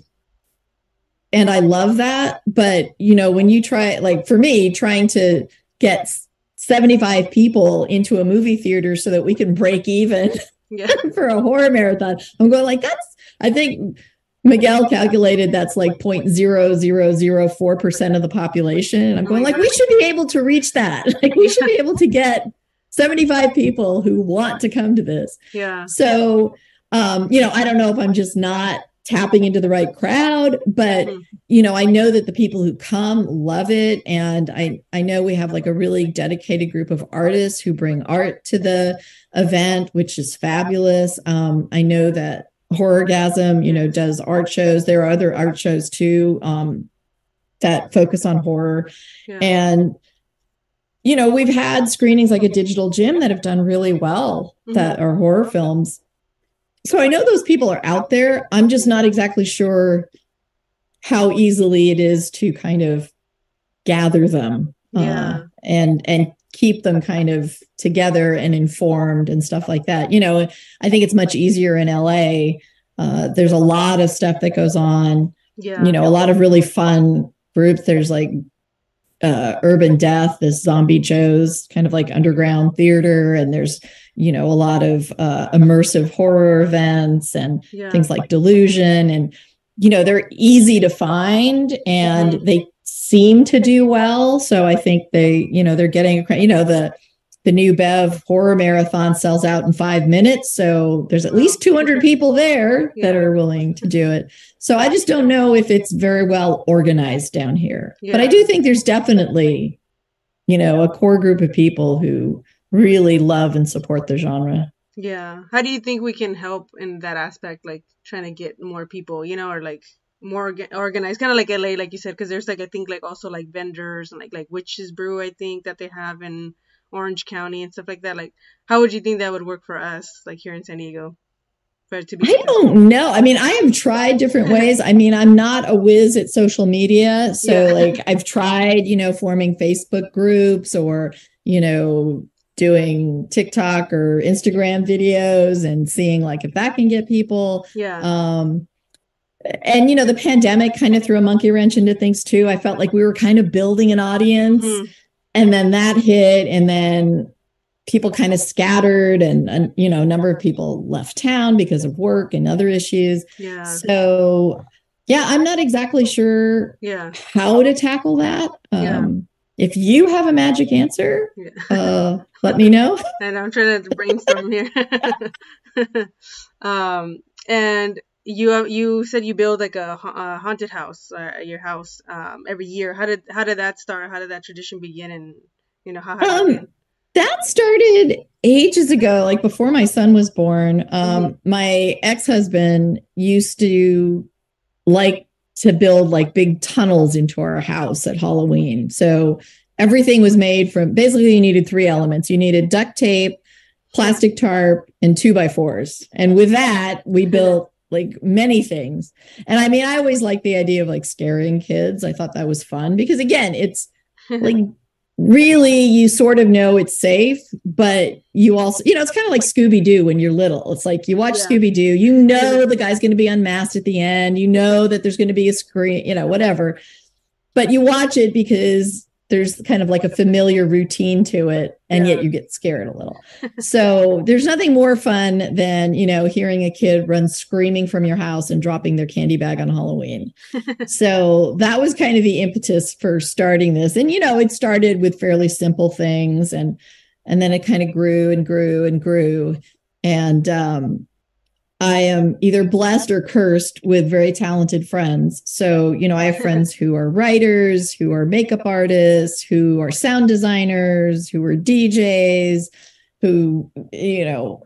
and I love that. But you know, when you try like for me, trying to get 75 people into a movie theater so that we can break even yeah. <laughs> for a horror marathon, I'm going like that's I think Miguel calculated that's like 0.0004% of the population. And I'm going like, we should be able to reach that. <laughs> Like we should be able to get 75 people who want to come to this. Yeah. So, um, you know, I don't know if I'm just not tapping into the right crowd, but mm-hmm. you know, I know that the people who come love it. And I, I know we have like a really dedicated group of artists who bring art to the event, which is fabulous. Um, I know that Horrorgasm, you know, does art shows. There are other art shows too um, that focus on horror. Yeah. And, you know, we've had screenings like a digital gym that have done really well mm-hmm. that are horror films. So I know those people are out there. I'm just not exactly sure how easily it is to kind of gather them uh, yeah. uh, and and keep them kind of together and informed and stuff like that. You know, I think it's much easier in LA. Uh, there's a lot of stuff that goes on. Yeah. You know, a lot of really fun groups. There's like uh, Urban Death, this Zombie Joe's kind of like underground theater, and there's you know a lot of uh, immersive horror events and yeah. things like Delusion, and you know they're easy to find and mm-hmm. they seem to do well. So I think they, you know, they're getting, you know, the the new Bev horror marathon sells out in five minutes. So there's at oh, least 200 people there that are willing to do it. So I just don't know if it's very well organized down here. But I do think there's definitely, you know, a core group of people who really love and support the genre. Yeah. How do you think we can help in that aspect, like trying to get more people, you know, or like more organized, kind of like LA, like you said, because there's like I think like also like vendors and like like Witches Brew, I think that they have in Orange County and stuff like that. Like, how would you think that would work for us, like here in San Diego? For it to be I don't know. I mean, I have tried different <laughs> ways. I mean, I'm not a whiz at social media. So, yeah. like, I've tried, you know, forming Facebook groups or, you know, doing TikTok or Instagram videos and seeing like if that can get people. Yeah. Um, and you know, the pandemic kind of threw a monkey wrench into things too. I felt like we were kind of building an audience. Mm-hmm and then that hit and then people kind of scattered and, and, you know a number of people left town because of work and other issues yeah so yeah i'm not exactly sure yeah how to tackle that yeah. um if you have a magic answer yeah. uh <laughs> let me know and i'm trying to brainstorm here <laughs> um and you you said you build like a, a haunted house uh, at your house um, every year. How did how did that start? How did that tradition begin? And you know how, um, that started ages ago, like before my son was born. Um, mm-hmm. My ex husband used to like to build like big tunnels into our house at Halloween. So everything was made from basically you needed three elements. You needed duct tape, plastic tarp, and two by fours. And with that, we built like many things. And I mean, I always like the idea of like scaring kids. I thought that was fun because again, it's <laughs> like really you sort of know it's safe, but you also, you know, it's kind of like Scooby Doo when you're little. It's like you watch yeah. Scooby Doo, you know, the guy's going to be unmasked at the end, you know, that there's going to be a screen, you know, whatever. But you watch it because there's kind of like a familiar routine to it and yeah. yet you get scared a little. <laughs> So there's nothing more fun than you know hearing a kid run screaming from your house and dropping their candy bag on halloween. <laughs> So that was kind of the impetus for starting this. And you know it started with fairly simple things and and then it kind of grew and grew and grew. And um I am either blessed or cursed with very talented friends. So, you know, I have friends who are writers, who are makeup artists, who are sound designers, who are DJs, who, you know,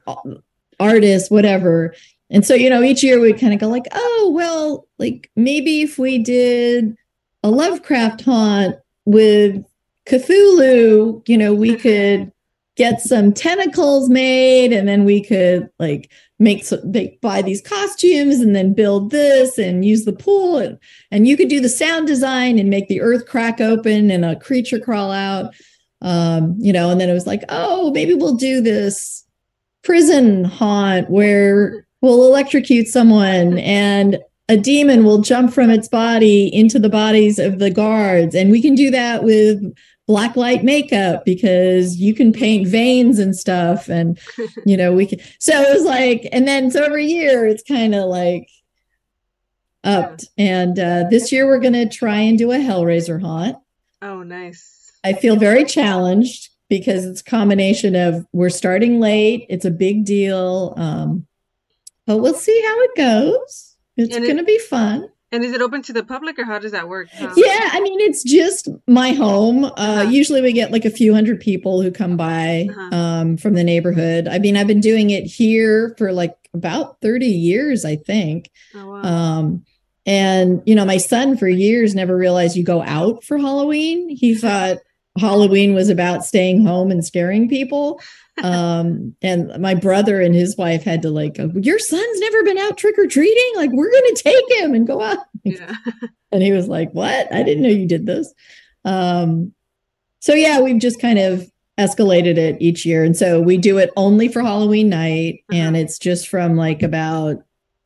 artists, whatever. And so, you know, each year we'd kind of go like, oh, well, like maybe if we did a Lovecraft haunt with Cthulhu, you know, we could get some tentacles made and then we could like make they buy these costumes and then build this and use the pool and, and you could do the sound design and make the earth crack open and a creature crawl out. Um you know and then it was like oh maybe we'll do this prison haunt where we'll electrocute someone and a demon will jump from its body into the bodies of the guards and we can do that with black light makeup because you can paint veins and stuff and <laughs> you know we can so it was like and then so every year it's kind of like upped. And uh this year we're gonna try and do a hellraiser haunt. Oh nice. I feel very challenged because it's a combination of we're starting late it's a big deal um but we'll see how it goes. It's gonna it, be fun and is it open to the public or how does that work? Yeah, I mean it's just my home. Uh, uh-huh. Usually we get like a few hundred people who come by uh-huh. um, from the neighborhood. I mean I've been doing it here for like about thirty years, I think. Oh, wow. um, and you know my son for years never realized you go out for Halloween. He thought Halloween was about staying home and scaring people um and my brother and his wife had to like your son's never been out trick-or-treating? Like we're gonna take him and go out. Yeah. <laughs> and he was like what? I didn't know you did this. Um so yeah we've just kind of escalated it each year. And so we do it only for halloween night uh-huh. and it's just from like about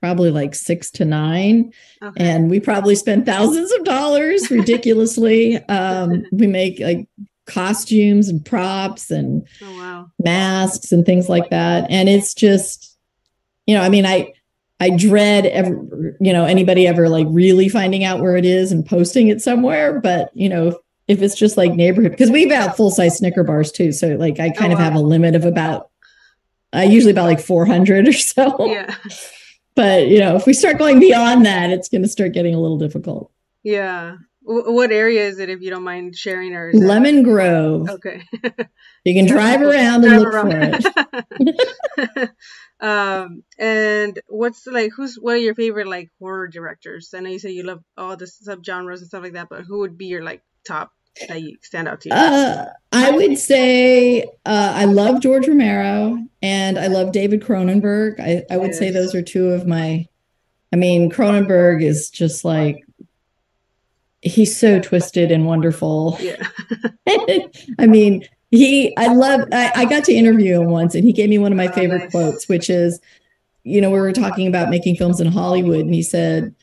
probably like six to nine. Okay. and we probably spend thousands of dollars ridiculously. <laughs> Um we make like costumes and props and oh, wow. masks and things like that. And it's just, you know, I mean, I I dread ever, you know, anybody ever like really finding out where it is and posting it somewhere. But you know, if it's just like neighborhood, because we have got full size Snicker bars too, so like I kind oh, of wow. have a limit of about, I uh, usually about like four hundred or so. Yeah. But you know, if we start going beyond that, it's going to start getting a little difficult. Yeah. W- what area is it, if you don't mind sharing? Or Lemon Grove. Okay. <laughs> you can drive around and look around. for it. <laughs> um, and what's like, who's what are your favorite like horror directors? I know you said you love all the subgenres and stuff like that, but who would be your like top that you stand out to you? Uh, I would say uh, I love George Romero and I love David Cronenberg. I, I would yes. say those are two of my. I mean, Cronenberg is just like he's so twisted and wonderful. Yeah. <laughs> I mean, he I love I, I, got to interview him once and he gave me one of my oh, favorite quotes, which is, you know, we were talking about making films in Hollywood, and he said,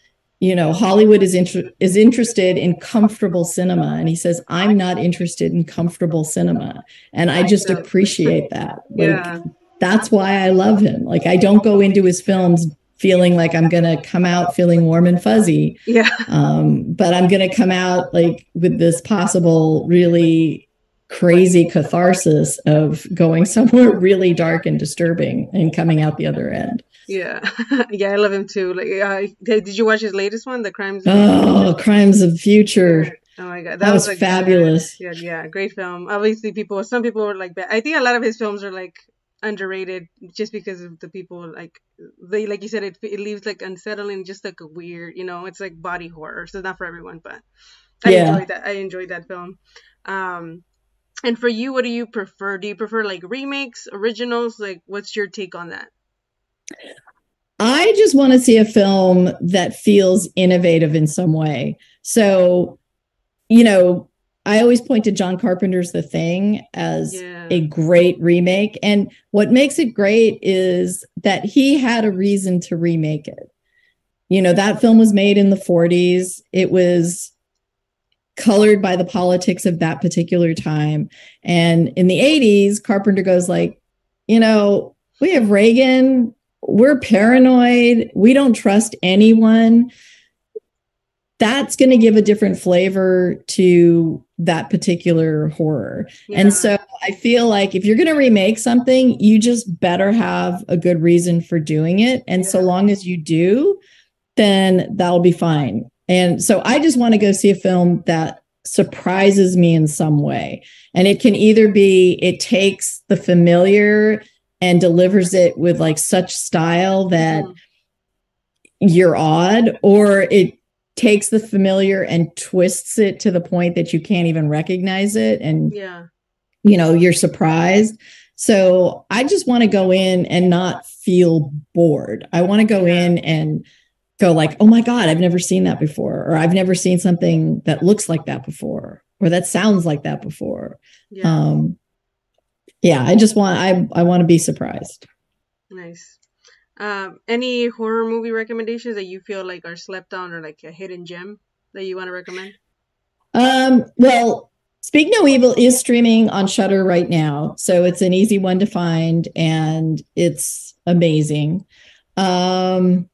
you know, Hollywood is inter- is interested in comfortable cinema. And he says, I'm not interested in comfortable cinema. And I just appreciate that. <laughs> Like, yeah. That's why I love him. Like I don't go into his films feeling like I'm going to come out feeling warm and fuzzy. Yeah. Um, but I'm going to come out like with this possible really crazy catharsis of going <laughs> somewhere really dark and disturbing and coming out the other end. Yeah, <laughs> yeah, I love him too. Like, uh, did you watch his latest one, The Crimes? Of oh, Crimes of Future. Oh my god, that, that was, was like, fabulous. Yeah, yeah, great film. Obviously, people, some people were like, I think a lot of his films are like underrated just because of the people like they like you said it, it leaves like unsettling just like a weird you know it's like body horror so not for everyone but i yeah. enjoyed that i enjoyed that film. Um and for you what do you prefer? Do you prefer like remakes originals? Like what's your take on that? I just want to see a film that feels innovative in some way. So you know I always point to John Carpenter's The Thing as yeah. a great remake. And what makes it great is that he had a reason to remake it. You know, that film was made in the 40s. It was colored by the politics of that particular time. And in the 80s, Carpenter goes like, you know, we have Reagan, we're paranoid, we don't trust anyone that's going to give a different flavor to that particular horror. Yeah. And so I feel like if you're going to remake something, you just better have a good reason for doing it. And yeah. so long as you do, then that'll be fine. And so I just want to go see a film that surprises me in some way. And it can either be it takes the familiar and delivers it with like such style that mm. you're odd, or it takes the familiar and twists it to the point that you can't even recognize it and yeah. you know you're surprised. So i just want to go in and not feel bored. I want to go in and go like oh my god i've never seen that before or i've never seen something that looks like that before or that sounds like that before. Yeah. um yeah i just want i i want to be surprised. Nice um, any horror movie recommendations that you feel like are slept on or like a hidden gem that you want to recommend? Um, well, Speak No Evil is streaming on Shudder right now, so it's an easy one to find and it's amazing. Um,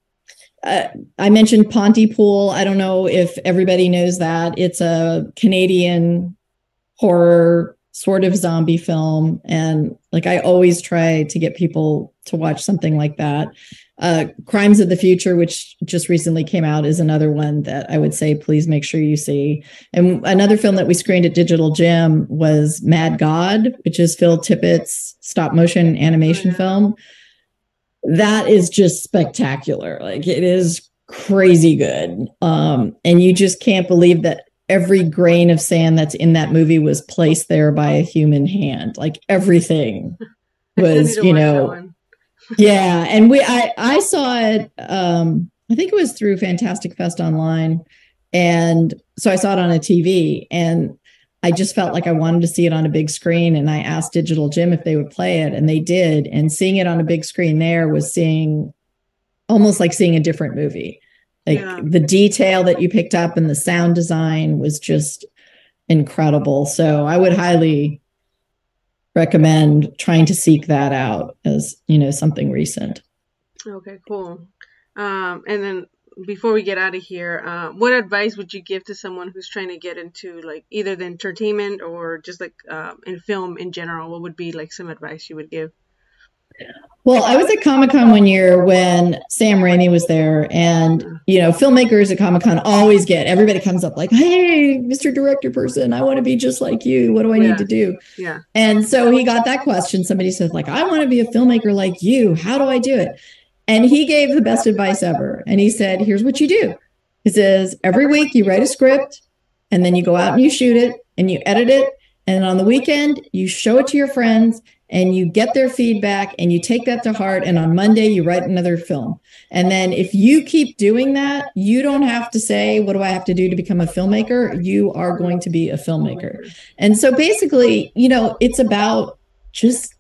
uh, I mentioned Pontypool. I don't know if everybody knows that. It's a Canadian horror sort of zombie film. And like i always try to get people to watch something like that. Uh, crimes of the future which just recently came out is another one that i would say please make sure you see. And another film that we screened at Digital Gym was mad god which is phil tippett's stop motion animation film. That is just spectacular. Like it is crazy good. Um, and you just can't believe that every grain of sand that's in that movie was placed there by a human hand. Like everything <laughs> was, you know. <laughs> yeah, and we I I saw it um I think it was through Fantastic Fest online. And so I saw it on a TV and I just felt like I wanted to see it on a big screen. And I asked Digital Gym if they would play it and they did. And seeing it on a big screen there was seeing almost like seeing a different movie like yeah. the detail that you picked up and the sound design was just incredible. So I would highly recommend trying to seek that out as, you know, something recent. Okay, cool. Um, and then before we get out of here, uh, what advice would you give to someone who's trying to get into like either the entertainment or just like uh, in film in general? What would be like some advice you would give? Well, I was at Comic Con one year when Sam Raimi was there, and you know, filmmakers at Comic Con always get everybody comes up like, "Hey, Mr. Director person, I want to be just like you. What do I Yeah. need to do?" Yeah. And so he got that question. Somebody said, like, I want to be a filmmaker like you. How do I do it? And he gave the best advice ever. And he said, here's what you do. He says, every week you write a script and then you go out and you shoot it and you edit it. And on the weekend, you show it to your friends and you get their feedback and you take that to heart. And on Monday, you write another film. And then if you keep doing that, you don't have to say, what do I have to do to become a filmmaker? You are going to be a filmmaker. And so basically, you know, it's about just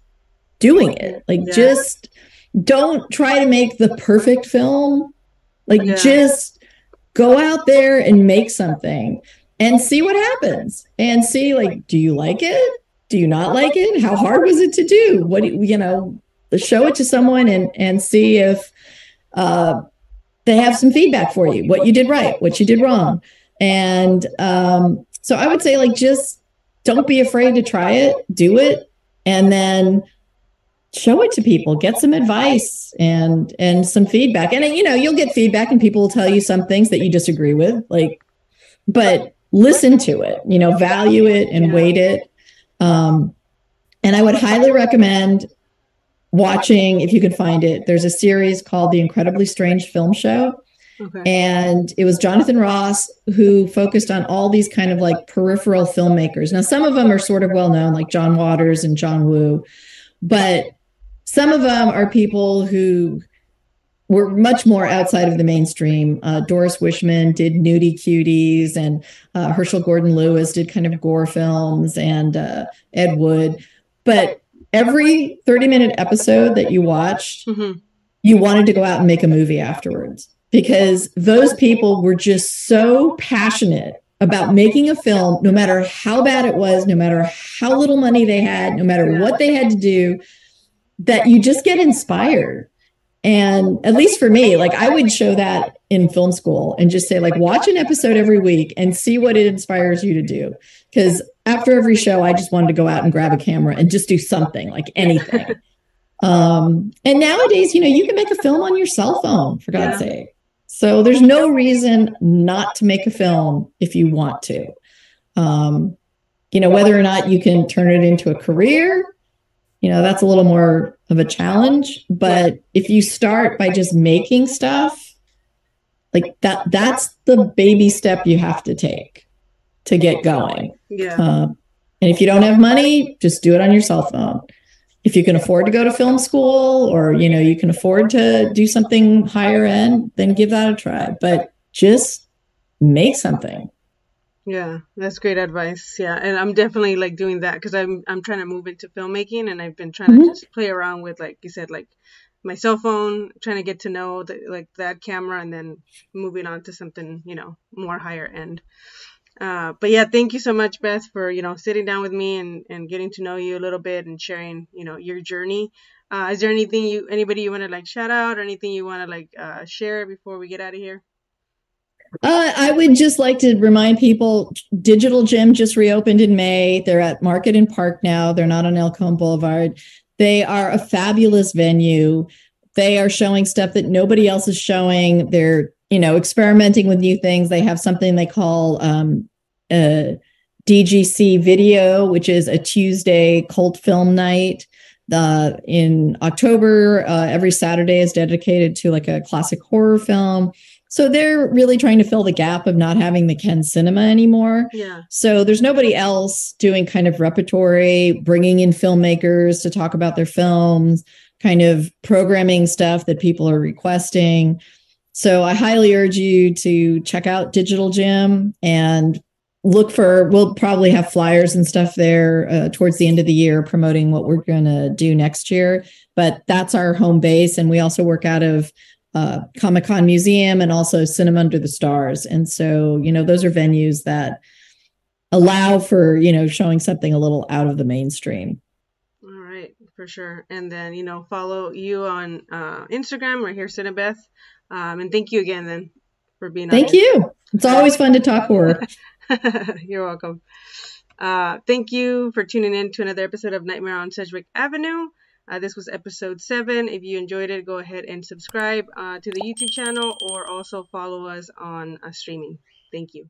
doing it. Like Yeah. just don't try to make the perfect film. Like Yeah. just go out there and make something and see what happens. And see like do you like it? Do you not like it? How hard was it to do? What do you, you know, show it to someone and and see if uh they have some feedback for you what you did right what you did wrong. And um so i would say like just don't be afraid to try it do it and then show it to people get some advice and and some feedback. And you know you'll get feedback and people will tell you some things that you disagree with like but listen to it you know value it and weight it um and i would highly recommend watching if you can find it there's a series called the incredibly strange film show Okay. and it was Jonathan Ross who focused on all these kind of like peripheral filmmakers. Now, some of them are sort of well known, like John Waters and John Woo, but some of them are people who were much more outside of the mainstream. Uh, Doris Wishman did Nudie Cuties, and uh, Herschell Gordon Lewis did kind of gore films, and uh, Ed Wood. But every 30 minute episode that you watched, hmm you wanted to go out and make a movie afterwards because those people were just so passionate about making a film, no matter how bad it was, no matter how little money they had, no matter what they had to do, that you just get inspired. And at least for me, like I would show that in film school and just say, like, watch an episode every week and see what it inspires you to do. Because after every show, I just wanted to go out and grab a camera and just do something, like anything. <laughs> Um, and nowadays, you know, you can make a film on your cell phone, for God's Yeah. sake. So there's no reason not to make a film if you want to. Um, you know, whether or not you can turn it into a career, you know, that's a little more of a challenge. But if you start by just making stuff, like that, that's the baby step you have to take to get going. Yeah. Uh, and if you don't have money, just do it on your cell phone. If you can afford to go to film school or you know you can afford to do something higher end, then give that a try. But just make something. Yeah, that's great advice. Yeah, and I'm definitely like doing that because I'm I'm trying to move into filmmaking, and I've been trying to Mhm. just play around with like you said, like my cell phone, trying to get to know the, like that camera, and then moving on to something you know more higher end. Uh, but yeah, thank you so much, Beth, for you know sitting down with me and and getting to know you a little bit and sharing you know your journey. Uh, is there anything you anybody you want to like shout out or anything you want to like uh, share before we get out of here? Uh, I would just like to remind people Digital Gym just reopened in May. They're at Market and Park now. They're not on El Cajon Boulevard. They are a fabulous venue. They are showing stuff that nobody else is showing. They're, you know, experimenting with new things. They have something they call um, DGC Video, which is a Tuesday cult film night. Uh, in October, uh, every Saturday is dedicated to like a classic horror film. So they're really trying to fill the gap of not having the Ken cinema anymore. Yeah. So there's nobody else doing kind of repertory, bringing in filmmakers to talk about their films, kind of programming stuff that people are requesting. So I highly urge you to check out Digital Gym and look for, we'll probably have flyers and stuff there uh, towards the end of the year promoting what we're going to do next year. But that's our home base. And we also work out of uh, Comic Con Museum and also Cinema Under the Stars. And so, you know, those are venues that allow for, you know, showing something a little out of the mainstream. All right, for sure. And then, you know, follow you on uh, Instagram right here, Cinebeth. Um, and thank you again then for being on Thank you. It's always fun to talk horror. <laughs> You're welcome. Uh, thank you for tuning in to another episode of Nightmare on Sedgwick Avenue. Uh, this was episode seven. If you enjoyed it, go ahead and subscribe uh, to the YouTube channel or also follow us on uh, streaming. Thank you.